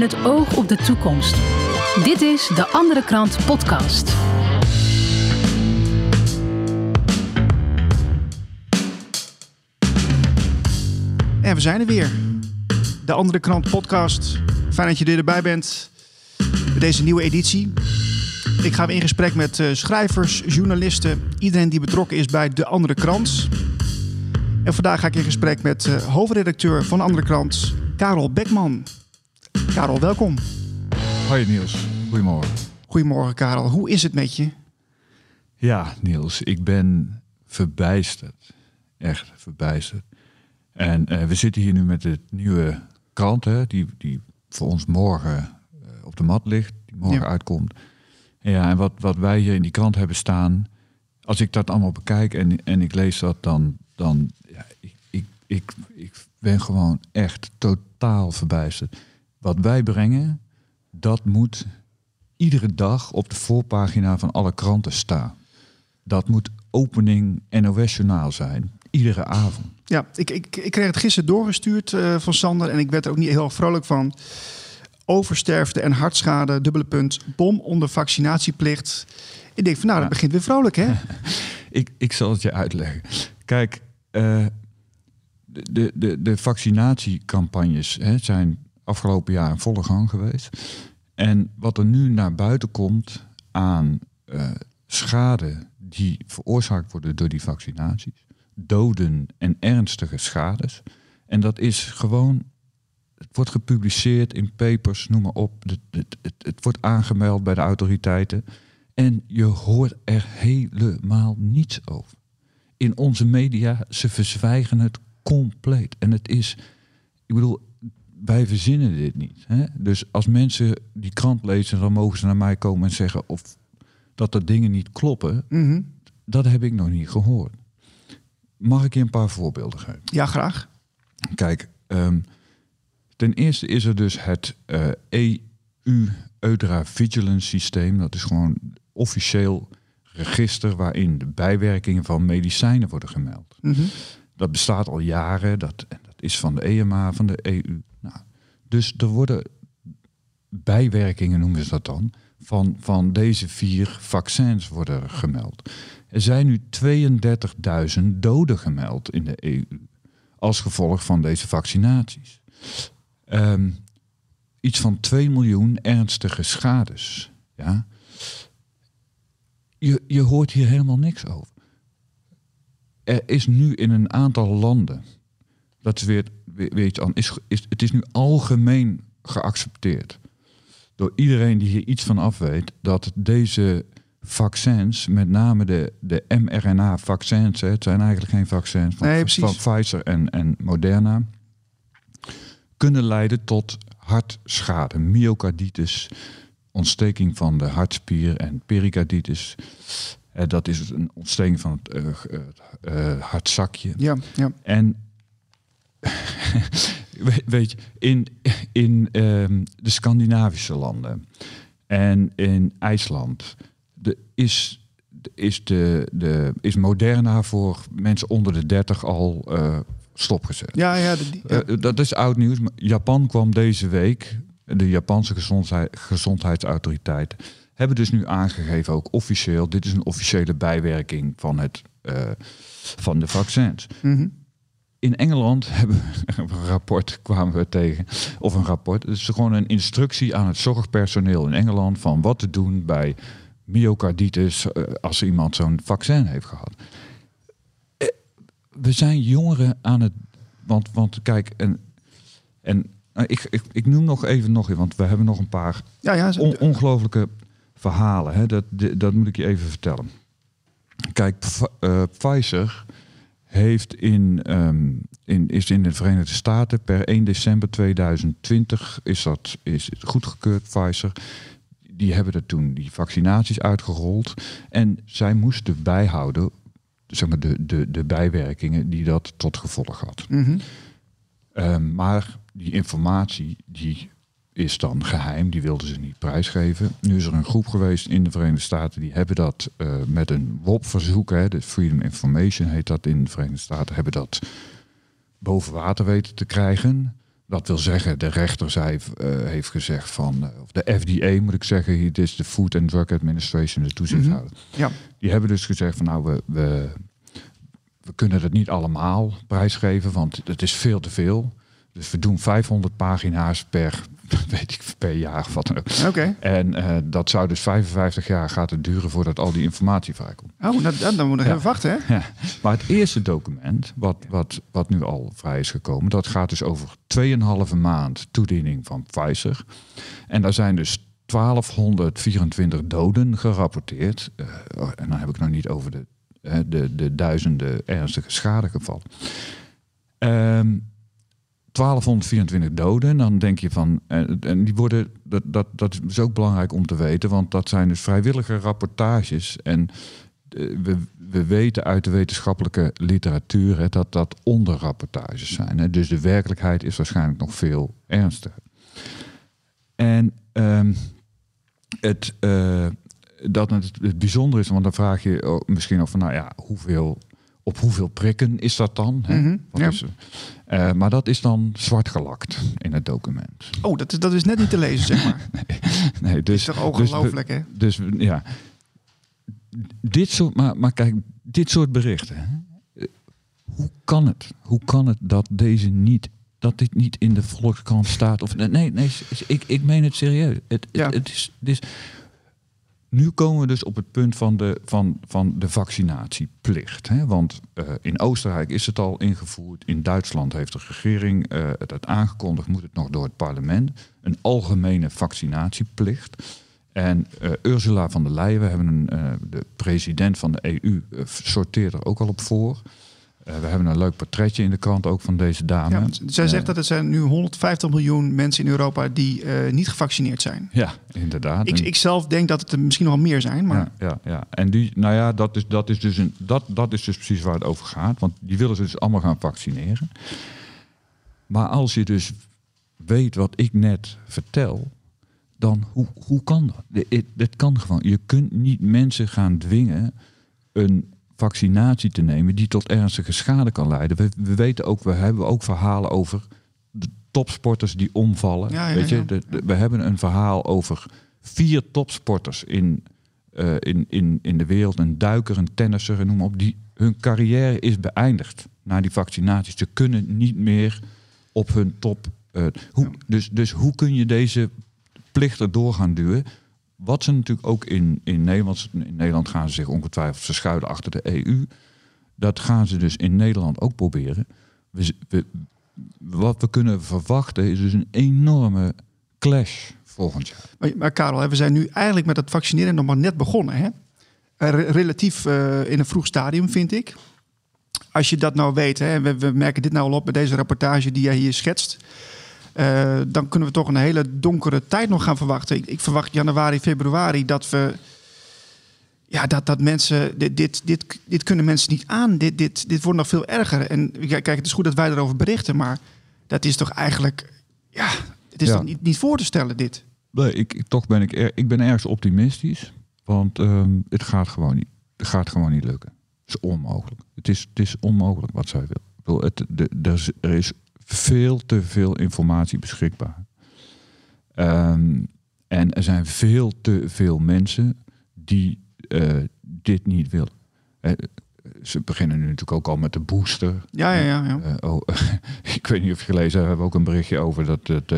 en het oog op de toekomst. Dit is de Andere Krant Podcast. En we zijn er weer. De Andere Krant Podcast. Fijn dat je er erbij bent bij deze nieuwe editie. Ik ga weer in gesprek met uh, schrijvers, journalisten, iedereen die betrokken is bij De Andere Krant. En vandaag ga ik in gesprek met uh, hoofdredacteur van De Andere Krant, Karel Bekman. Karel, welkom. Hoi Niels, goedemorgen. Goedemorgen Karel, hoe is het met je? Ja Niels, ik ben verbijsterd. Echt verbijsterd. En uh, we zitten hier nu met de nieuwe krant, hè, die, die voor ons morgen uh, op de mat ligt, die morgen ja. uitkomt. Ja, en wat, wat wij hier in die krant hebben staan, als ik dat allemaal bekijk en, en ik lees dat, dan, dan ja, ik, ik, ik, ik ben gewoon echt totaal verbijsterd. Wat wij brengen, dat moet iedere dag op de voorpagina van alle kranten staan. Dat moet opening NOS-journaal zijn, iedere avond. Ja, ik, ik, ik kreeg het gisteren doorgestuurd uh, van Sander en ik werd er ook niet heel vrolijk van. Oversterfte en hartschade, dubbele punt, bom onder vaccinatieplicht. Ik denk van nou, dat ja. begint weer vrolijk hè? ik, ik zal het je uitleggen. Kijk, uh, de, de, de vaccinatiecampagnes hè, zijn afgelopen jaar in volle gang geweest. En wat er nu naar buiten komt aan uh, schade die veroorzaakt worden door die vaccinaties, doden en ernstige schades. En dat is gewoon, het wordt gepubliceerd in papers, noem maar op. Het, het, het, het, wordt aangemeld bij de autoriteiten. En je hoort er helemaal niets over. In onze media, ze verzwijgen het compleet. En het is, ik bedoel, wij verzinnen dit niet. Hè? Dus als mensen die krant lezen, dan mogen ze naar mij komen en zeggen of dat er dingen niet kloppen. Mhm. Mm -hmm. Dat heb ik nog niet gehoord. Mag ik je een paar voorbeelden geven? Ja, graag. Kijk, um, ten eerste is er dus het uh, EU Eudra Vigilance systeem. Dat is gewoon officieel register waarin de bijwerkingen van medicijnen worden gemeld. Mm -hmm. Dat bestaat al jaren. Dat, dat is van de EMA, van de EU. Dus er worden bijwerkingen, noemen ze dat dan, van, van deze vier vaccins worden gemeld. Er zijn nu 32.000 doden gemeld in de EU als gevolg van deze vaccinaties. Um, iets van 2 miljoen ernstige schades. Ja? Je, je hoort hier helemaal niks over. Er is nu in een aantal landen, dat is weer, weer, weer iets is, is, het is nu algemeen geaccepteerd door iedereen die hier iets van af weet, dat deze vaccins, met name de, de mRNA-vaccins, het zijn eigenlijk geen vaccins van, nee, van Pfizer en, en Moderna, kunnen leiden tot hartschade, myocarditis, ontsteking van de hartspier en pericarditis. Dat is een ontsteking van het uh, uh, hartzakje. Ja, ja. En weet je, in, in um, de Scandinavische landen en in IJsland de, is, is, de, de, is Moderna voor mensen onder de 30 al uh, stopgezet. Ja, ja, ja. Uh, dat is oud nieuws. Japan kwam deze week, de Japanse gezondheid, gezondheidsautoriteit, hebben dus nu aangegeven, ook officieel, dit is een officiële bijwerking van, het, uh, van de vaccins. Mm -hmm in Engeland hebben we een rapport kwamen we tegen, of een rapport. Het is gewoon een instructie aan het zorgpersoneel in Engeland van wat te doen bij myocarditis uh, als iemand zo'n vaccin heeft gehad. Uh, we zijn jongeren aan het, want, want kijk, en, en uh, ik, ik, ik noem nog even nog, want we hebben nog een paar ja, ja, on, ongelooflijke verhalen. Hè? Dat, dat moet ik je even vertellen. Kijk, Pfizer heeft in, um, in, is in de Verenigde Staten per 1 december 2020 is dat is het goedgekeurd, Pfizer. Die hebben er toen die vaccinaties uitgerold. En zij moesten bijhouden zeg maar, de, de, de bijwerkingen die dat tot gevolg had. Mm -hmm. um, maar die informatie die is dan geheim, die wilden ze niet prijsgeven. Nu is er een groep geweest in de Verenigde Staten, die hebben dat uh, met een WOP-verzoek, hè, de Freedom Information heet dat in de Verenigde Staten, hebben dat boven water weten te krijgen. Dat wil zeggen, de rechter zei, eh, heeft gezegd van, eh, of de FDA moet ik zeggen, dit is de Food and Drug Administration, de toezichthouder. Ja. Die hebben dus gezegd van nou, we, we, we kunnen het niet allemaal prijsgeven, want het is veel te veel. Dus we doen 500 pagina's per, weet ik, per jaar of wat dan ook. Oké. En eh, dat zou dus 55 jaar gaat het duren voordat al die informatie vrijkomt. Oh, nou, dan, dan moet ik Ja. even wachten, hè? Ja. Maar het eerste document, wat, wat, wat nu al vrij is gekomen, dat gaat dus over 2,5 maand toediening van Pfizer. En daar zijn dus 1224 doden gerapporteerd. Eh, en dan heb ik nog niet over de, eh, de, de duizenden ernstige schadegevallen. Ehm 1224 doden. Dan denk je van. eh, En die worden. Dat, dat, dat is ook belangrijk om te weten. Want dat zijn dus vrijwillige rapportages. En eh, we, we weten uit de wetenschappelijke literatuur hè, dat dat onderrapportages zijn. Hè. Dus de werkelijkheid is waarschijnlijk nog veel ernstiger. En ehm, het, eh, dat het, het bijzonder is, want dan vraag je ook misschien ook van, nou ja, hoeveel, op hoeveel prikken is dat dan? Hè? Mhm, ja. is? Eh, maar dat is dan zwart gelakt in het document. Oh, dat is, dat is net niet te lezen, zeg maar. Nee, dus, is toch dus ongelooflijk, hè? dus ja, dit soort, maar, maar kijk, dit soort berichten. hè, eh, Hoe kan het? Hoe kan het dat deze niet, dat dit niet in de Volkskrant staat? Of nee, nee, ik, ik meen het serieus. Het, Ja. het, het is, het is, nu komen we dus op het punt van de, van, van de vaccinatieplicht. Hè? Want eh, in Oostenrijk is het al ingevoerd. In Duitsland heeft de regering eh, het, aangekondigd, moet het nog door het parlement. Een algemene vaccinatieplicht. En eh, Ursula van der Leyen, hebben een, de president van de EU, sorteert er ook al op voor. Eh, we hebben een leuk portretje in de krant ook van deze dame. Ja, zij zegt Eh, dat er zijn nu 150 miljoen mensen in Europa die eh, niet gevaccineerd zijn. Ja, inderdaad. Ik, ik zelf denk dat het er misschien nog wel meer zijn, maar Ja, ja, ja. En die, nou ja, dat is, dat, is dus een, dat, dat is dus precies waar het over gaat. Want die willen ze dus allemaal gaan vaccineren. Maar als je dus weet wat ik net vertel, dan hoe, hoe kan dat? Dat kan gewoon. Je kunt niet mensen gaan dwingen een vaccinatie te nemen die tot ernstige schade kan leiden. We, we weten ook, we hebben ook verhalen over de topsporters die omvallen. Ja, ja, Weet je, ja. de- de- we hebben een verhaal over vier topsporters in, eh, in, in, in de wereld, een duiker, een tennisser, en noem maar op, die hun carrière is beëindigd na die vaccinaties. Ze kunnen niet meer op hun top. eh, hoe, dus, dus hoe kun je deze plichten door gaan duwen? Wat ze natuurlijk ook in, in Nederland, in Nederland gaan ze zich ongetwijfeld verschuilen achter de EU. Dat gaan ze dus in Nederland ook proberen. We, wat we kunnen verwachten is dus een enorme clash volgend jaar. Maar, maar Karel, we zijn nu eigenlijk met het vaccineren nog maar net begonnen. Hè? Eh, re- relatief eh, in een vroeg stadium, vind ik. Als je dat nou weet, hè, we, we merken dit nou al op bij deze rapportage die jij hier schetst. Eh, dan kunnen we toch een hele donkere tijd nog gaan verwachten. Ik, ik verwacht januari, februari dat we. Ja, dat, dat mensen. Dit, dit, dit, dit kunnen mensen niet aan. Dit, dit, dit wordt nog veel erger. En kijk, het is goed dat wij erover berichten, maar dat is toch eigenlijk. Ja, het is Ja. toch niet, niet voor te stellen, dit. Nee, ik, toch ben ik, er, ik ben ergens optimistisch. Want ehm, het, gaat gewoon niet, het gaat gewoon niet lukken. Het is onmogelijk. Het is, het is onmogelijk wat zij wil. Ik bedoel, het, de, er is veel te veel informatie beschikbaar. Ehm, en er zijn veel te veel mensen die eh, dit niet willen. Eh, ze beginnen nu natuurlijk ook al met de booster. Ja, ja, ja. ja. Eh, oh, ik weet niet of je gelezen hebt, we hebben ook een berichtje over dat het,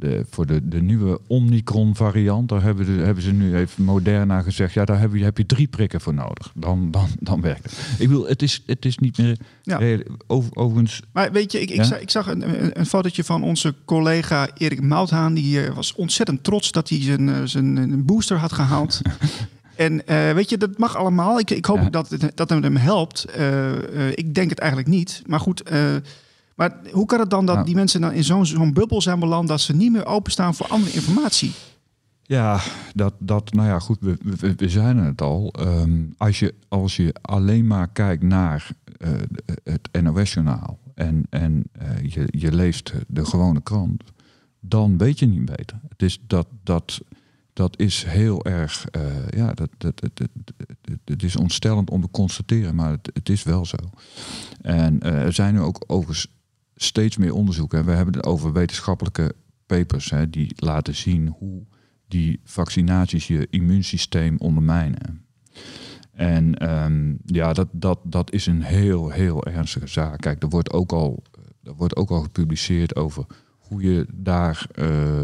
de, voor de, de nieuwe Omicron variant, daar hebben, de, hebben ze nu, heeft Moderna gezegd, ja, daar heb je, heb je drie prikken voor nodig. Dan, dan, dan werkt het. Ik bedoel, het is, het is niet meer. Ja. Over, overigens, Maar weet je, ik, ik, zag, ik zag een, een, een fotootje van onze collega Erik Mouthaan. Die was ontzettend trots dat hij zijn, eh, zijn een booster had gehaald. en eh, weet je, dat mag allemaal. Ik, ik hoop Ja. dat het, dat het hem helpt. Eh, ik denk het eigenlijk niet. Maar goed, maar hoe kan het dan dat die mensen dan in zo'n zo'n bubbel zijn beland... dat ze niet meer openstaan voor andere informatie? Ja, dat, dat, nou ja, goed, we, we, we zijn het al. Ehm, als, je, als je alleen maar kijkt naar eh, het NOS-journaal en, en eh, je, je leest de gewone krant, dan weet je niet beter. Het is dat, dat, dat is heel erg, eh, ja, dat, dat, dat, het is ontstellend om te constateren, maar het, het is wel zo. En er zijn nu ook overigens steeds meer onderzoek. Hè. We hebben het over wetenschappelijke papers hè, die laten zien hoe die vaccinaties je immuunsysteem ondermijnen. En ehm, ja, dat, dat, dat is een heel, heel ernstige zaak. Kijk, er wordt ook al, er wordt ook al gepubliceerd over hoe je daar uh,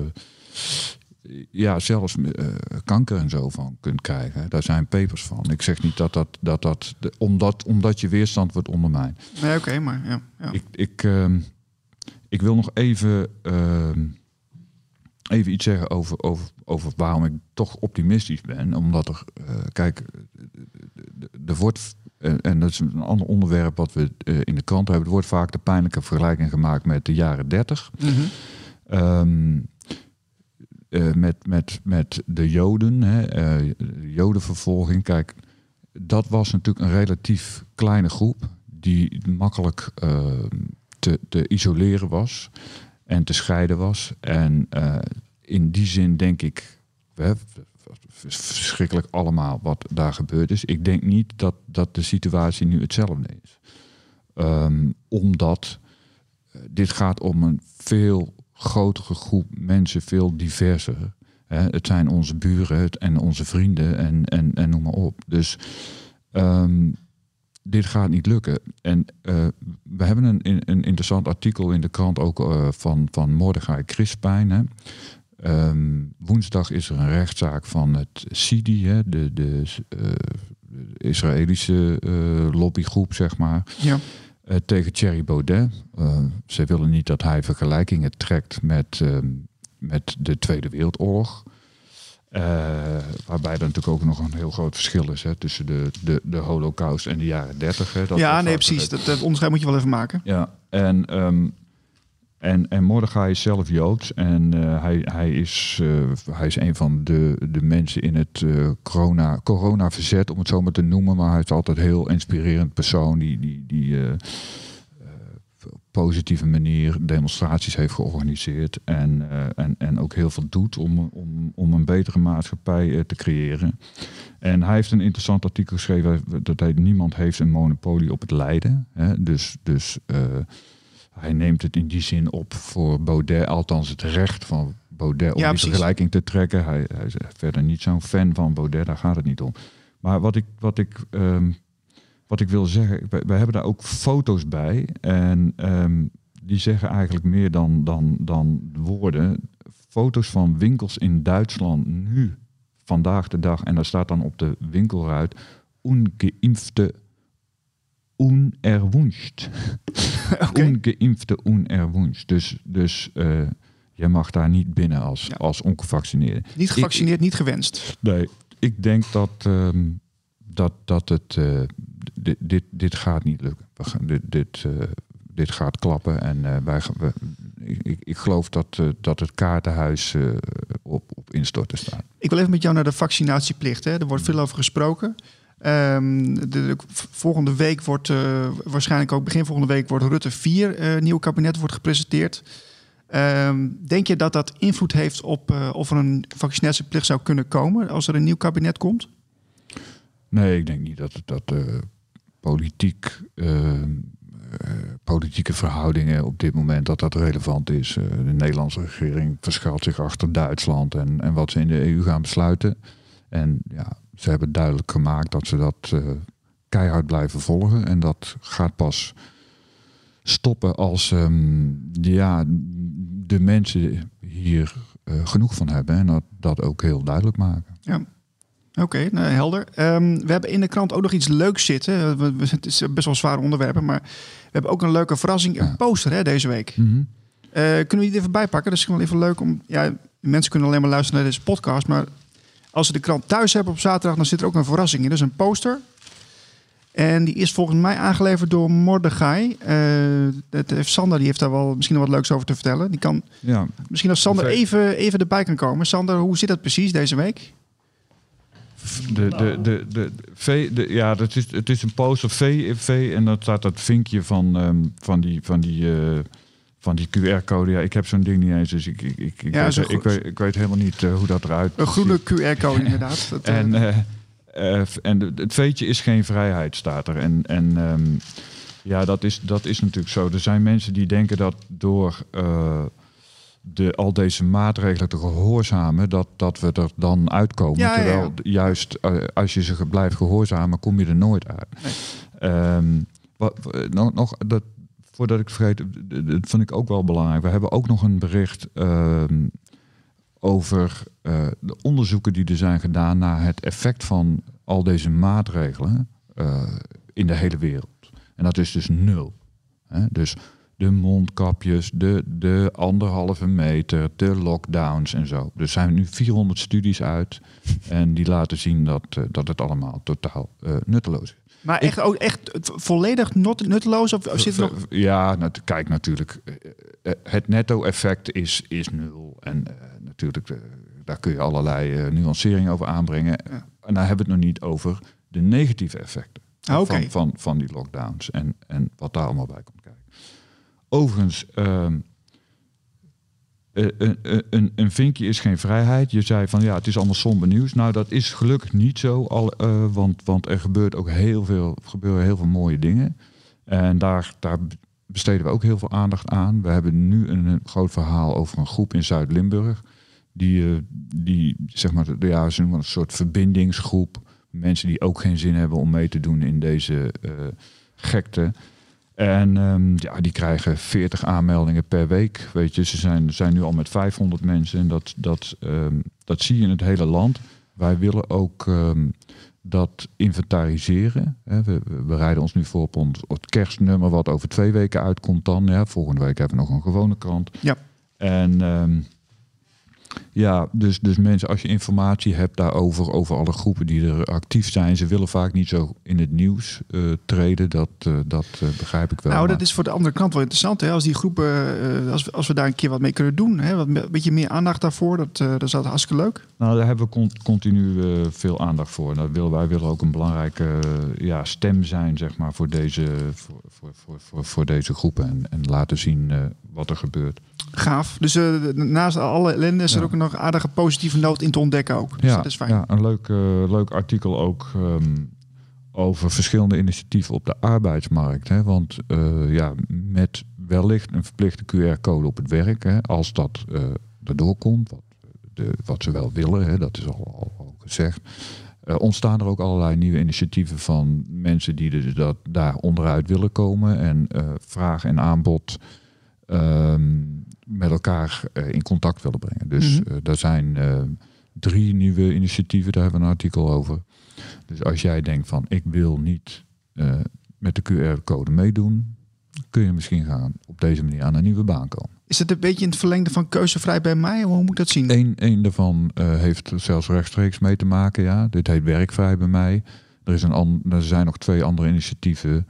ja, zelfs uh, kanker en zo van kunt krijgen. Daar zijn papers van. Ik zeg niet dat dat, dat, dat omdat, omdat je weerstand wordt ondermijnd. Nee, oké, maar ja. ja. Ik, ik, uh, ik wil nog even, ehm, even iets zeggen over, over, over waarom ik toch optimistisch ben. Omdat er, uh, kijk, er wordt, en dat is een ander onderwerp wat we in de krant hebben, er wordt vaak de pijnlijke vergelijking gemaakt met de jaren 30. Mm -hmm. um, uh, met, met, met de Joden, hè, uh, Jodenvervolging. Kijk, dat was natuurlijk een relatief kleine groep die makkelijk uh, te, te isoleren was en te scheiden was. En in die zin denk ik, hè, verschrikkelijk allemaal wat daar gebeurd is. Ik denk niet dat, dat de situatie nu hetzelfde is. Um, omdat dit gaat om een veel grotere groep mensen, veel diverser. Het zijn onze buren en onze vrienden en, en, en noem maar op. Dus um, dit gaat niet lukken. En uh, we hebben een, een interessant artikel in de krant ook uh, van, van Mordechai Crispijn. Hè? Um, woensdag is er een rechtszaak van het CIDI, hè? de, de uh, Israëlische lobbygroep, zeg maar. Ja. Uh, tegen Thierry Baudet. Uh, ze willen niet dat hij vergelijkingen trekt met, uh, met de Tweede Wereldoorlog. waarbij er natuurlijk ook nog een heel groot verschil is hè, tussen de, de, de Holocaust en de jaren dertig. Ja, nee, precies. Dat, dat, onderscheid moet je wel even maken. Ja, en, um, en, en Mordechai is zelf Joods en hij, hij, is, hij is een van de, de mensen in het corona, corona-verzet, om het zo maar te noemen. Maar hij is altijd een heel inspirerend persoon die, die, die op positieve manier demonstraties heeft georganiseerd. En, en, en ook heel veel doet om, om, om een betere maatschappij te creëren. En hij heeft een interessant artikel geschreven dat hij niemand heeft een monopolie op het lijden. Hè? Dus, dus hij neemt het in die zin op voor Baudet, althans het recht van Baudet om Ja, die vergelijking te trekken. Hij, hij is verder niet zo'n fan van Baudet, daar gaat het niet om. Maar wat ik, wat ik, ehm, wat ik wil zeggen, wij hebben daar ook foto's bij. En ehm, die zeggen eigenlijk meer dan, dan, dan woorden. Foto's van winkels in Duitsland nu, vandaag de dag. En daar staat dan op de winkelruit, ungeimpfte unerwünscht. Oké. Ongeimpfte unerwünscht. Dus, dus uh, je mag daar niet binnen als, Ja. als ongevaccineerde. Niet gevaccineerd, niet gewenst. Nee, ik denk dat, ehm, dat, dat het, eh, dit, dit, dit gaat niet lukken. We gaan, dit, dit, eh, dit gaat klappen en eh, wij, we, ik, ik geloof dat, eh, dat het kaartenhuis eh, op, op instorten staat. Ik wil even met jou naar de vaccinatieplicht. Hè. Er wordt veel over gesproken. Ehm, de, de- volgende week wordt, eh, waarschijnlijk ook begin volgende week, wordt Rutte 4, eh nieuw kabinet, wordt gepresenteerd. Ehm, denk je dat dat invloed heeft op eh, of er een vaccinatieplicht zou kunnen komen als er een nieuw kabinet komt? Nee, ik denk niet dat, dat politiek, politieke verhoudingen op dit moment dat dat relevant is. De Nederlandse regering verschuilt zich achter Duitsland en, en wat ze in de EU gaan besluiten. En ja, ze hebben duidelijk gemaakt dat ze dat eh, keihard blijven volgen. En dat gaat pas stoppen als ehm, ja, de mensen hier eh, genoeg van hebben. En dat, dat ook heel duidelijk maken. Oké, nou, helder. Ehm, we hebben in de krant ook nog iets leuks zitten. We, we, het is best wel zware onderwerpen, maar we hebben ook een leuke verrassing. Een Ja. poster hè, deze week. Mhm. Eh, kunnen we die even bijpakken? Dat is gewoon even leuk om. Ja, mensen kunnen alleen maar luisteren naar deze podcast. Maar als ze de krant thuis hebben op zaterdag, dan zit er ook een verrassing in. Dat is een poster. En die is volgens mij aangeleverd door Mordechai. Eh, dat heeft Sander, die heeft daar wel misschien nog wat leuks over te vertellen. Die kan, Ja, misschien als Sander Ve- even, even erbij kan komen. Sander, hoe zit dat precies deze week? De, de, de, de, v, de, ja, dat is, het is een poster V, v en dat staat dat vinkje van, ehm, van die, van die, eh, van die QR-code. Ja, ik heb zo'n ding niet eens, dus ik, ik, ik, ik, Ja, weet, ik, weet, ik weet helemaal niet eh, hoe dat eruit Een groene. QR-code inderdaad. Dat, eh, En, eh, en het veetje is geen vrijheid, staat er. En, en ehm, Ja, dat is, dat is natuurlijk zo. Er zijn mensen die denken dat door de, al deze maatregelen te gehoorzamen, dat, dat we er dan uitkomen. Ja, ja, ja. Terwijl juist als je ze blijft gehoorzamen, kom je er nooit uit. Ehm, wat, wat- nog, nog dat, voordat ik het vergeet, dat vond ik ook wel belangrijk. We hebben ook nog een bericht ehm, over eh, de onderzoeken die er zijn gedaan naar het effect van al deze maatregelen eh, in de hele wereld. En dat is dus nul. Hè? Dus de mondkapjes, de, de anderhalve meter, de lockdowns en zo. Er zijn nu 400 studies uit en die laten zien dat, eh, dat het allemaal totaal nutteloos is. Maar echt, ook echt volledig not, nutteloos? Of, of zit er nog... Ja, kijk natuurlijk. eh, eh, Het netto-effect is, is nul. En eh, natuurlijk, eh, daar kun je allerlei eh, nuanceringen over aanbrengen. Ja. En daar hebben we het nog niet over de negatieve effecten Ah, van, van, van die lockdowns. En, en wat daar allemaal bij komt kijken. Overigens, ehm, eh, een, een- een, een vinkje is geen vrijheid. Je zei van ja, het is allemaal somber nieuws. Nou, dat is gelukkig niet zo, al, eh, want, want er gebeurt ook heel veel, gebeuren heel veel mooie dingen. En daar, daar besteden we ook heel veel aandacht aan. We hebben nu een, een groot verhaal over een groep in Zuid-Limburg. Die, eh, die zeg maar, ja, ze noemen een soort verbindingsgroep. Mensen die ook geen zin hebben om mee te doen in deze eh, gekte. En ehm, ja, die krijgen 40 aanmeldingen per week. Weet je, ze zijn, zijn nu al met 500 mensen. En dat, dat, ehm, dat zie je in het hele land. Wij willen ook ehm, dat inventariseren. Hè. We, we bereiden ons nu voor op ons, het kerstnummer, wat over twee weken uitkomt dan. Ja, volgende week hebben we nog een gewone krant. Ja. En ja, dus, dus mensen, als je informatie hebt daarover, over alle groepen die er actief zijn, ze willen vaak niet zo in het nieuws eh, treden. Dat, eh, dat eh, begrijp ik wel. Nou, dat maar- is voor de andere kant wel interessant. Hè? Als die groepen, als, we, als we daar een keer wat mee kunnen doen, hè? wat, een beetje meer aandacht daarvoor, dat, dat is altijd hartstikke leuk. Nou, daar hebben we con- continu veel aandacht voor. Dat willen, wij willen ook een belangrijke ja, stem zijn zeg maar, voor, deze, voor, voor, voor, voor, voor deze groepen. En, en laten zien wat er gebeurt. Gaaf. Dus naast alle ellende is er. Ook nog aardige positieve noot in te ontdekken ook. Dus ja, dat is fijn. ja, een leuk, eh, leuk artikel ook ehm, over verschillende initiatieven op de arbeidsmarkt. Hè? Want eh, ja, met wellicht een verplichte QR-code op het werk, hè, als dat eh erdoor komt, wat, de, wat ze wel willen, hè, dat is al, al, al gezegd. ontstaan er ook allerlei nieuwe initiatieven van mensen die dus dat, daar onderuit willen komen en vraag en aanbod ehm, met elkaar eh, in contact willen brengen. Dus eh, er zijn eh, drie nieuwe initiatieven, daar hebben we een artikel over. Dus als jij denkt van ik wil niet met de QR-code meedoen, kun je misschien gaan op deze manier aan een nieuwe baan komen. Is het een beetje in het verlengde van keuzevrij bij mij? Hoe moet ik dat zien? Eén één daarvan heeft zelfs rechtstreeks mee te maken. Ja. Dit heet Werkvrij bij mij. Er, is een er zijn nog twee andere initiatieven.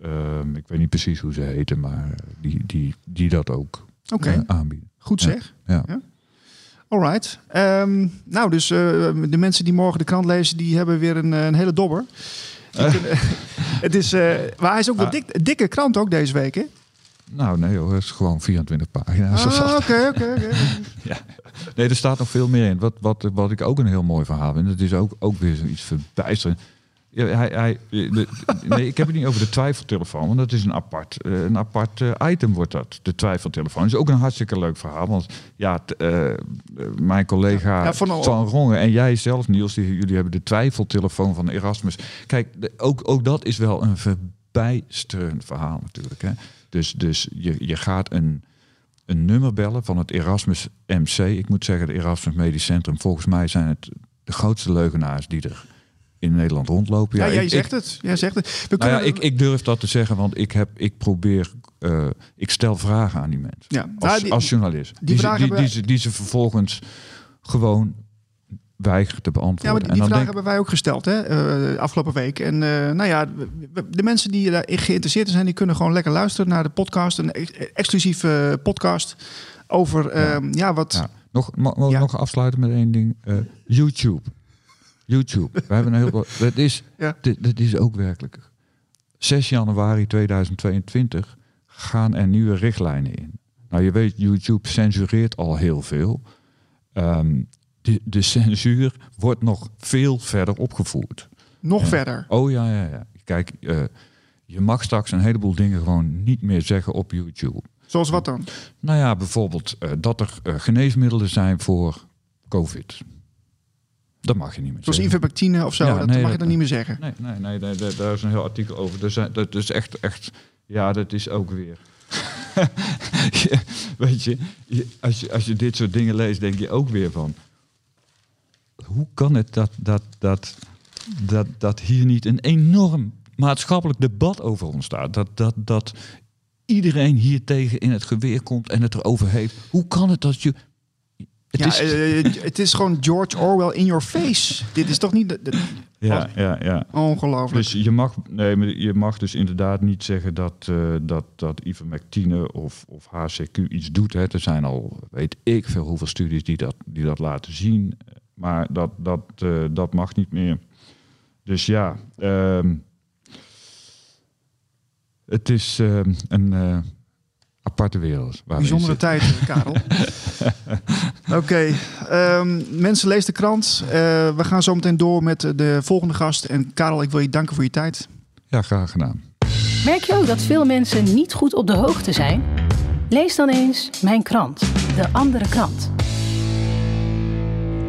Ehm, ik weet niet precies hoe ze heten, maar die, die, die dat ook Oké, eh, aanbieden. goed zeg. Ja. Alright. Ehm, nou, dus eh, de mensen die morgen de krant lezen, die hebben weer een, eh, een hele dobber. Kunnen- het is, maar hij is ook wel Ah. dik, dikke krant ook deze week, hè? Nou nee hoor, het is gewoon 24 pagina's. Ah, Oké, oké, oké. Nee, er staat nog veel meer in. Wat, wat, wat ik ook een heel mooi verhaal vind, dat is ook, ook weer zoiets verbijsterend. Ja, hij, hij, de- nee, ik heb het niet over de twijfeltelefoon, want dat is een apart, eh, een apart eh, item wordt dat. De twijfeltelefoon. Dat is ook een hartstikke leuk verhaal. Want ja, t- eh, mijn collega Ja, van- Van Rongen en jij zelf, Niels, die, jullie hebben de twijfeltelefoon van Erasmus. Kijk, de- ook, ook dat is wel een verbijsterend verhaal natuurlijk. Hè? Dus, dus je, je gaat een, een nummer bellen van het Erasmus MC. Ik moet zeggen, het Erasmus Medisch Centrum. Volgens mij zijn het de grootste leugenaars die er in Nederland rondlopen. Ja, jij ik, zegt ik, het. Jij zegt het. We nou ja, ik, ik durf dat te zeggen, want ik, heb, ik probeer, eh, ik stel vragen aan die mensen. Ja, Als, nou, die- als journalist. die Die, ze, die, ze, die ze vervolgens gewoon weigeren te Ja, beantwoorden. maar die, en dan vraag denk, hebben wij ook gesteld hè, eh, afgelopen week. En eh, nou ja, de mensen die daar geïnteresseerd zijn, die kunnen gewoon lekker luisteren naar de podcast. Een ex- exclusieve podcast over ehm, ja. wat. Ja. Nog, Ja. nog afsluiten met één ding? YouTube. YouTube. We hebben een heel. Dat is, Ja. dit, dit is ook werkelijk. 6 januari 2022 gaan er nieuwe richtlijnen in. Nou, je weet, YouTube censureert al heel veel. Ehm, de, de censuur wordt nog veel verder opgevoerd. Nog verder. Oh ja, ja, ja. Kijk, eh, je mag straks een heleboel dingen gewoon niet meer zeggen op YouTube. Zoals wat dan? Nou ja, bijvoorbeeld eh, dat er eh, geneesmiddelen zijn voor COVID. Dat mag je niet meer Zoals ivermectine of zo, Ja, dat nee, mag je dat- dan niet meer zeggen. Nee, nee, nee, nee, daar- daar is een heel artikel over. Er zijn, dat is echt, echt, ja, dat is ook weer. Weet je, je- als, je, als je dit soort dingen leest, denk je ook weer van. Hoe kan het dat, dat, dat, dat, dat hier niet een enorm maatschappelijk debat over ontstaat? Dat, dat, dat iedereen hier tegen in het geweer komt en het erover heeft. Hoe kan het dat je. Het ja, is, eh, het is gewoon George Orwell in your face. Dit is toch niet... de- de- ja, ja, ja. Ongelooflijk. Dus je mag, nee, maar je mag dus inderdaad niet zeggen dat, eh dat, dat ivermectine of, of HCQ iets doet. Hè. Er zijn al, weet ik veel hoeveel studies die dat, die dat laten zien. Maar dat, dat, eh, dat mag niet meer. Dus ja, ehm, het is ehm, een eh, aparte wereld. Bijzondere tijd, eh, Karel. Oké, ehm, mensen lees de krant. Eh, we gaan zo meteen door met de volgende gast. En Karel, ik wil je danken voor je tijd. Ja, graag gedaan. Merk je ook dat veel mensen niet goed op de hoogte zijn? Lees dan eens mijn krant, de andere krant.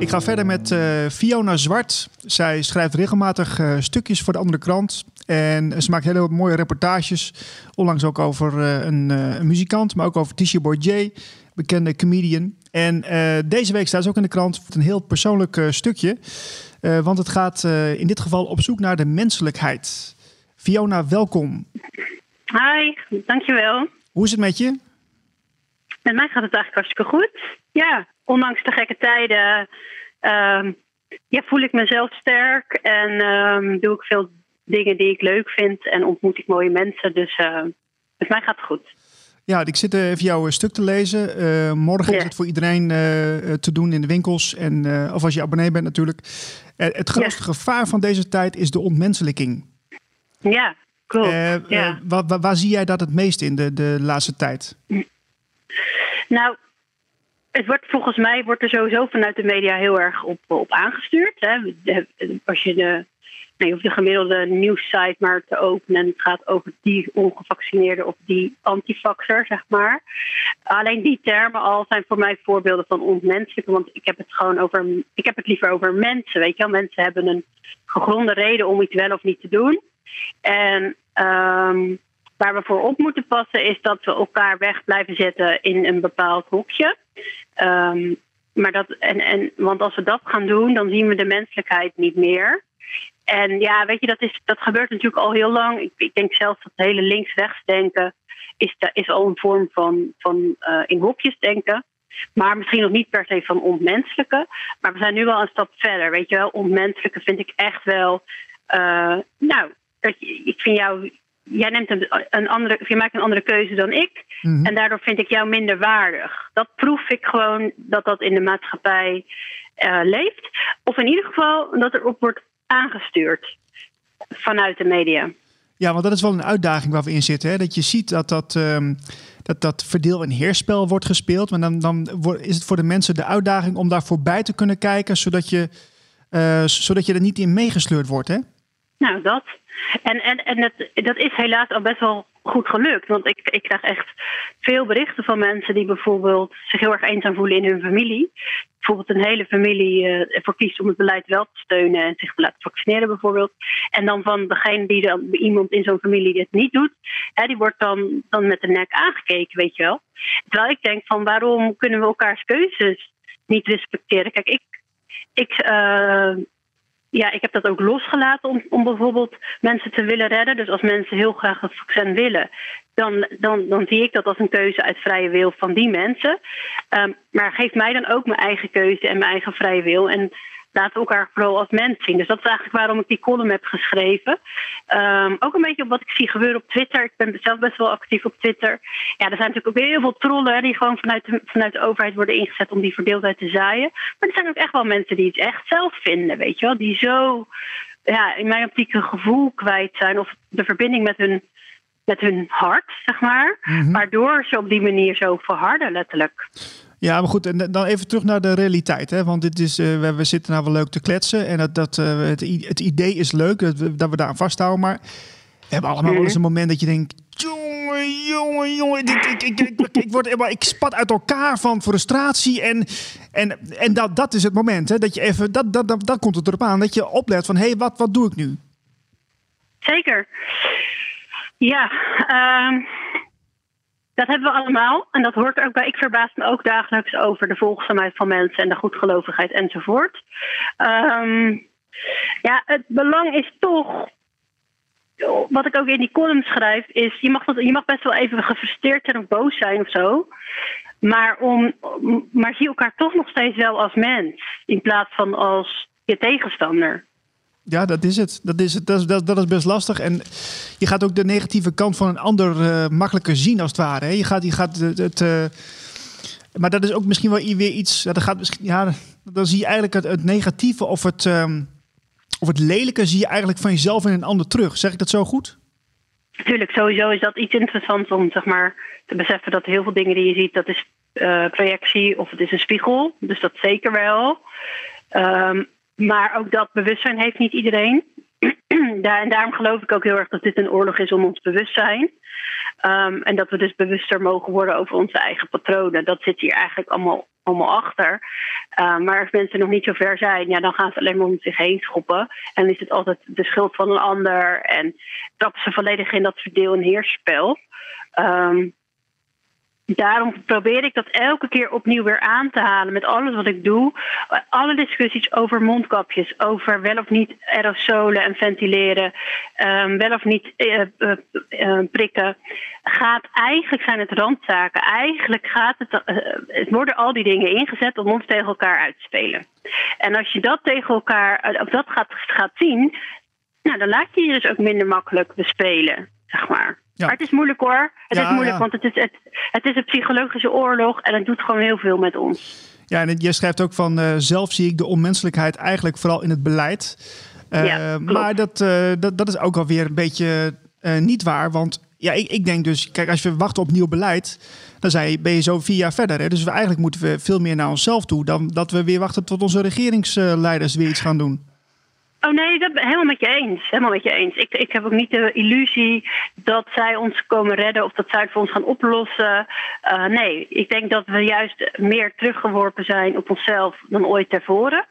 Ik ga verder met eh, Fiona Zwart. Zij schrijft regelmatig eh, stukjes voor de andere krant. En ze maakt hele mooie reportages. Onlangs ook over eh, een, een muzikant, maar ook over Tisha Boy bekende comedian. En deze week staat ze ook in de krant een heel persoonlijk stukje. Want het gaat in dit geval op zoek naar de menselijkheid. Fiona, welkom. Hi, dankjewel. Hoe is het met je? Met mij gaat het eigenlijk hartstikke goed. Ja, ondanks de gekke tijden ehm, ja, voel ik mezelf sterk en ehm, doe ik veel dingen die ik leuk vind en ontmoet ik mooie mensen. Dus eh, met mij gaat het goed. Ja, ik zit eh, even jouw eh, stuk te lezen. Morgen is het voor iedereen te doen in de winkels. En, of als je abonnee bent natuurlijk. Het grootste gevaar van deze tijd is de ontmenselijking. Ja, klopt. Eh, ja. eh, wa- wa- waar zie jij dat het meest in de, de laatste tijd? Nou, het wordt volgens mij wordt er sowieso vanuit de media heel erg op, op aangestuurd. Hè. Als je de, nou, je hoeft de gemiddelde nieuwssite maar te openen en het gaat over die ongevaccineerde of die antivaxer, zeg maar. Alleen die termen al zijn voor mij voorbeelden van ontmenselijken, want ik heb het gewoon over, ik heb het liever over mensen. Weet je wel, mensen hebben een gegronde reden om iets wel of niet te doen. En ehm, waar we voor op moeten passen is dat we elkaar weg blijven zetten in een bepaald hokje. Ehm, maar dat, en, en, want als we dat gaan doen, dan zien we de menselijkheid niet meer. En ja, weet je, dat, is, dat gebeurt natuurlijk al heel lang. Ik, ik denk zelfs dat het hele links-rechts denken is, is al een vorm van, van eh, in hokjes denken. Maar misschien nog niet per se van ontmenselijke. Maar we zijn nu wel een stap verder. Weet je wel, ontmenselijke vind ik echt wel. eh, nou, ik vind jou. Jij neemt een, een andere, of je maakt een andere keuze dan ik. Mhm. En daardoor vind ik jou minder waardig. Dat proef ik gewoon dat dat in de maatschappij eh, leeft. Of in ieder geval dat er op wordt aangestuurd vanuit de media. Ja, want dat is wel een uitdaging waar we in zitten. Hè? Dat je ziet dat dat, ehm, dat, dat verdeel- en heerspel wordt gespeeld. Maar dan, dan is het voor de mensen de uitdaging om daar voorbij te kunnen kijken. Zodat je, eh, zodat je er niet in meegesleurd wordt. Hè? Nou, dat. En, en, en dat, dat is helaas al best wel goed gelukt. Want ik, ik krijg echt veel berichten van mensen die bijvoorbeeld zich heel erg eenzaam voelen in hun familie. Bijvoorbeeld een hele familie eh, ervoor kiest om het beleid wel te steunen en zich te laten vaccineren bijvoorbeeld. En dan van degene die dan iemand in zo'n familie die het niet doet, hè, die wordt dan, dan met de nek aangekeken, weet je wel. Terwijl ik denk van waarom kunnen we elkaars keuzes niet respecteren? Kijk, ik, ik eh, ja, ik heb dat ook losgelaten om, om bijvoorbeeld mensen te willen redden. Dus als mensen heel graag het vaccin willen, dan, dan, dan zie ik dat als een keuze uit vrije wil van die mensen. Ehm, maar geef mij dan ook mijn eigen keuze en mijn eigen vrije wil. En laten we elkaar vooral als mens zien. Dus dat is eigenlijk waarom ik die column heb geschreven. Ehm, ook een beetje op wat ik zie gebeuren op Twitter. Ik ben zelf best wel actief op Twitter. Ja, er zijn natuurlijk ook heel veel trollen hè, die gewoon vanuit de, vanuit de overheid worden ingezet om die verdeeldheid te zaaien. Maar er zijn ook echt wel mensen die het echt zelf vinden, weet je wel. Die zo, ja, in mijn optiek een gevoel kwijt zijn of de verbinding met hun, met hun hart, zeg maar. Waardoor ze op die manier zo verharden, letterlijk. Ja, maar goed, en dan even terug naar de realiteit. Hè? Want dit is, eh, we, zitten nou wel leuk te kletsen. En dat, dat, eh, het, het idee is leuk, dat we, dat we daar aan vasthouden. Maar We hebben allemaal wel eens een moment dat je denkt... Jongen, jongen, jongen. Ik, ik, ik, ik, word, ik spat uit elkaar van frustratie. En, en, en dat, dat is het moment. Hè, dat je even, dat, dat, dat, dat komt het erop aan. Dat je oplet van, hé, hey, wat, wat doe ik nu? Zeker. Ja, uh, dat hebben we allemaal. En dat hoort ook bij. Ik verbaas me ook dagelijks over de volgzaamheid van mensen en de goedgelovigheid enzovoort. Um, ja, het belang is toch. Wat ik ook in die column schrijf, is je mag, je mag best wel even gefrustreerd zijn of boos zijn of zo. Maar, om, maar zie elkaar toch nog steeds wel als mens. In plaats van als je tegenstander. Ja, dat is het. Dat is, het. Dat, is, dat, is best lastig. En je gaat ook de negatieve kant van een ander uh, makkelijker zien, als het ware. Hè? Je gaat, je gaat het. uh, maar dat is ook misschien wel weer iets. Dat gaat misschien, ja, dan zie je eigenlijk het, het negatieve of het, um, of het lelijke zie je eigenlijk van jezelf in een ander terug. Zeg ik dat zo goed? Natuurlijk, sowieso is dat iets interessants om zeg maar, te beseffen dat heel veel dingen die je ziet, dat is uh, projectie of het is een spiegel. Dus dat zeker wel. Um, maar ook dat bewustzijn heeft niet iedereen. en daarom geloof ik ook heel erg dat dit een oorlog is om ons bewustzijn. Um, en dat we dus bewuster mogen worden over onze eigen patronen. Dat zit hier eigenlijk allemaal, allemaal achter. Um, maar als mensen nog niet zo ver zijn, ja, dan gaan ze alleen maar om zich heen schoppen. En is het altijd de schuld van een ander. En trappen ze volledig in dat verdeel- en heersspel. Um, daarom probeer ik dat elke keer opnieuw weer aan te halen met alles wat ik doe. Alle discussies over mondkapjes, over wel of niet aerosolen en ventileren, um, wel of niet uh, uh, uh, prikken, gaat eigenlijk zijn het randzaken. Eigenlijk gaat het, het worden al die dingen ingezet om ons tegen elkaar uit te spelen. En als je dat tegen elkaar, of dat gaat, gaat zien, nou, dan laat je je dus ook minder makkelijk bespelen, zeg maar. Ja. Maar het is moeilijk hoor. Het ja, is moeilijk, ja. want het is, het, het is een psychologische oorlog en het doet gewoon heel veel met ons. Ja, en je schrijft ook van uh, zelf zie ik de onmenselijkheid eigenlijk vooral in het beleid. Uh, ja, maar dat, uh, dat, dat is ook alweer een beetje niet waar. Want ja, ik, ik denk dus, kijk, als we wachten op nieuw beleid, dan zijn, ben je zo vier jaar verder. Hè? Dus we, eigenlijk moeten we veel meer naar onszelf toe dan dat we weer wachten tot onze regeringsleiders weer iets gaan doen. Oh nee, dat ben helemaal met je eens. Helemaal met je eens. Ik, ik heb ook niet de illusie dat zij ons komen redden of dat zij het voor ons gaan oplossen. Uh, nee, ik denk dat we juist meer teruggeworpen zijn op onszelf dan ooit tevoren.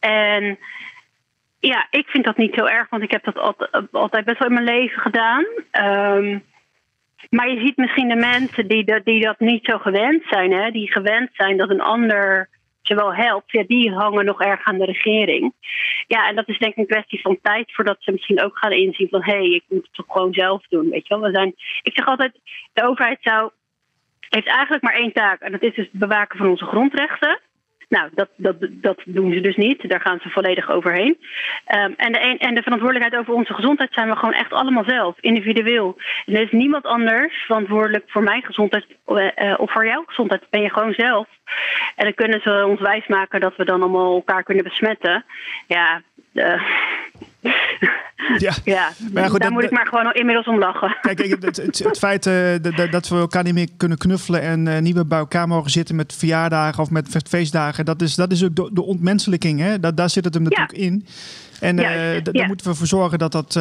En ja, ik vind dat niet heel erg, want ik heb dat altijd, altijd best wel in mijn leven gedaan. Um, maar je ziet misschien de mensen die dat, die dat niet zo gewend zijn, hè, die gewend zijn dat een ander ze wel helpt, ja, die hangen nog erg aan de regering. Ja, en dat is denk ik een kwestie van tijd voordat ze misschien ook gaan inzien van hé, hey, ik moet het toch gewoon zelf doen. Weet je wel, we zijn. Ik zeg altijd, de overheid zou heeft eigenlijk maar één taak en dat is dus het bewaken van onze grondrechten. Nou, dat, dat, dat doen ze dus niet. Daar gaan ze volledig overheen. Um, en, de en de verantwoordelijkheid over onze gezondheid zijn we gewoon echt allemaal zelf, individueel. En er is niemand anders verantwoordelijk voor mijn gezondheid uh, of voor jouw gezondheid. Dat ben je gewoon zelf. En dan kunnen ze ons wijsmaken dat we dan allemaal elkaar kunnen besmetten. Ja, uh, ja, ja maar goed, daar dat, moet ik maar gewoon inmiddels om lachen. Kijk, het, het, het feit uh, dat we elkaar niet meer kunnen knuffelen en uh, niet meer bij elkaar mogen zitten met verjaardagen of met feestdagen, dat is, dat is ook de, de ontmenselijking. Hè? Dat, daar zit het hem natuurlijk ja. in. En uh, ja, daar moeten we voor zorgen dat, dat,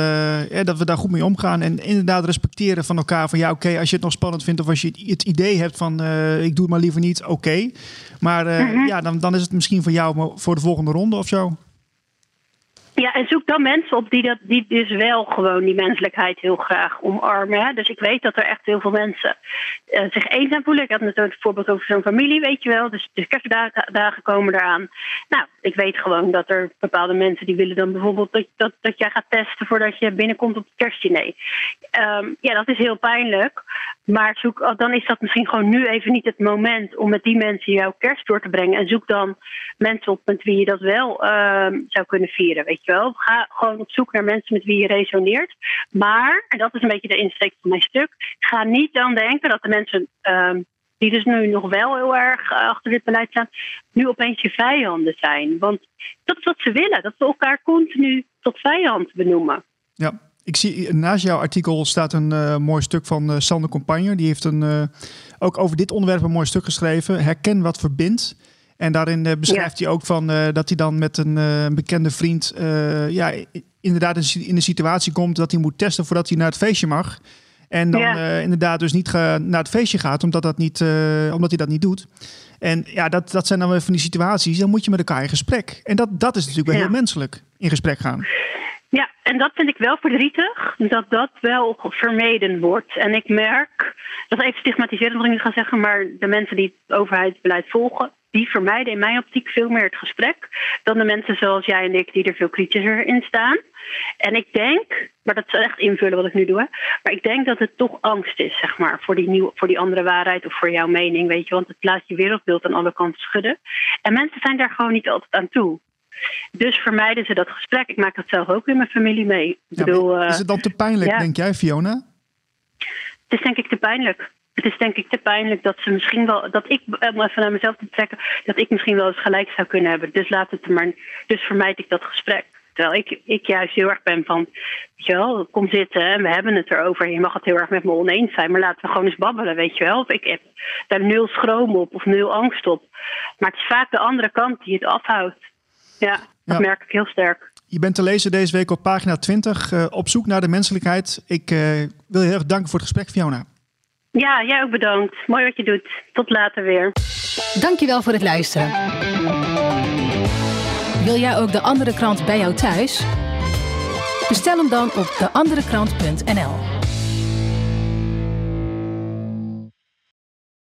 ja, dat we daar goed mee omgaan. En inderdaad respecteren van elkaar. Van ja, oké, okay, als je het nog spannend vindt of als je het idee hebt van ik doe het maar liever niet, oké. Okay. Maar -hmm. ja, dan, dan is het misschien voor jou voor de volgende ronde of zo. Ja, en zoek dan mensen op die, dat, die dus wel gewoon die menselijkheid heel graag omarmen. Hè? Dus ik weet dat er echt heel veel mensen uh, zich eenzaam voelen. Ik had natuurlijk voorbeeld over zo'n familie, weet je wel. Dus de kerstdagen komen eraan. Nou, ik weet gewoon dat er bepaalde mensen die willen dan bijvoorbeeld dat, dat, dat jij gaat testen voordat je binnenkomt op het kerstdiner. Um, ja, dat is heel pijnlijk. Maar zoek, dan is dat misschien gewoon nu even niet het moment om met die mensen jouw kerst door te brengen. En zoek dan mensen op met wie je dat wel um, zou kunnen vieren, weet je wel. Ga gewoon op zoek naar mensen met wie je resoneert. Maar, en dat is een beetje de insteek van mijn stuk, ga niet dan denken dat de mensen um, die dus nu nog wel heel erg achter dit beleid staan, nu opeens je vijanden zijn. Want dat is wat ze willen, dat we elkaar continu tot vijand benoemen. Ja, ik zie naast jouw artikel staat een uh, mooi stuk van uh, Sander Campagne. Die heeft een, uh, ook over dit onderwerp een mooi stuk geschreven. Herken wat verbindt. En daarin beschrijft hij ook van dat hij dan met een bekende vriend ja, inderdaad in de situatie komt dat hij moet testen voordat hij naar het feestje mag. En dan inderdaad dus niet naar het feestje gaat, omdat, dat niet, omdat hij dat niet doet. En ja, dat, dat zijn dan weer van die situaties. Dan moet je met elkaar in gesprek. En dat, dat is natuurlijk wel heel menselijk, in gesprek gaan. Ja, en dat vind ik wel verdrietig, dat dat wel vermeden wordt. En ik merk, dat is even stigmatiserend wat ik nu ga zeggen, maar de mensen die het overheidsbeleid volgen, die vermijden in mijn optiek veel meer het gesprek dan de mensen zoals jij en ik, die er veel kritischer in staan. En ik denk, maar dat is echt invullen wat ik nu doe, hè, maar ik denk dat het toch angst is, zeg maar, voor die, nieuwe, voor die andere waarheid of voor jouw mening, weet je, want het laat je wereldbeeld aan alle kanten schudden. En mensen zijn daar gewoon niet altijd aan toe. Dus vermijden ze dat gesprek. Ik maak dat zelf ook in mijn familie mee. Ik bedoel, is het dan te pijnlijk, denk jij, Fiona? Het is denk ik te pijnlijk. Het is denk ik te pijnlijk dat ze misschien wel, dat ik, om even naar mezelf te trekken, dat ik misschien wel eens gelijk zou kunnen hebben. Dus laat het maar, dus vermijd ik dat gesprek. Terwijl ik, ik juist heel erg ben van, weet je wel, kom zitten en we hebben het erover. Je mag het heel erg met me oneens zijn, maar laten we gewoon eens babbelen, weet je wel. Of ik heb daar nul schroom op of nul angst op. Maar het is vaak de andere kant die het afhoudt. Ja, dat merk ik heel sterk. Je bent te lezen deze week op pagina 20, uh, eh, op zoek naar de menselijkheid. Ik uh, wil je heel erg danken voor het gesprek, Fiona. Ja, jij ook bedankt. Mooi wat je doet. Tot later weer. Dankjewel voor het luisteren. Wil jij ook de andere krant bij jou thuis? Bestel hem dan op deanderekrant.nl.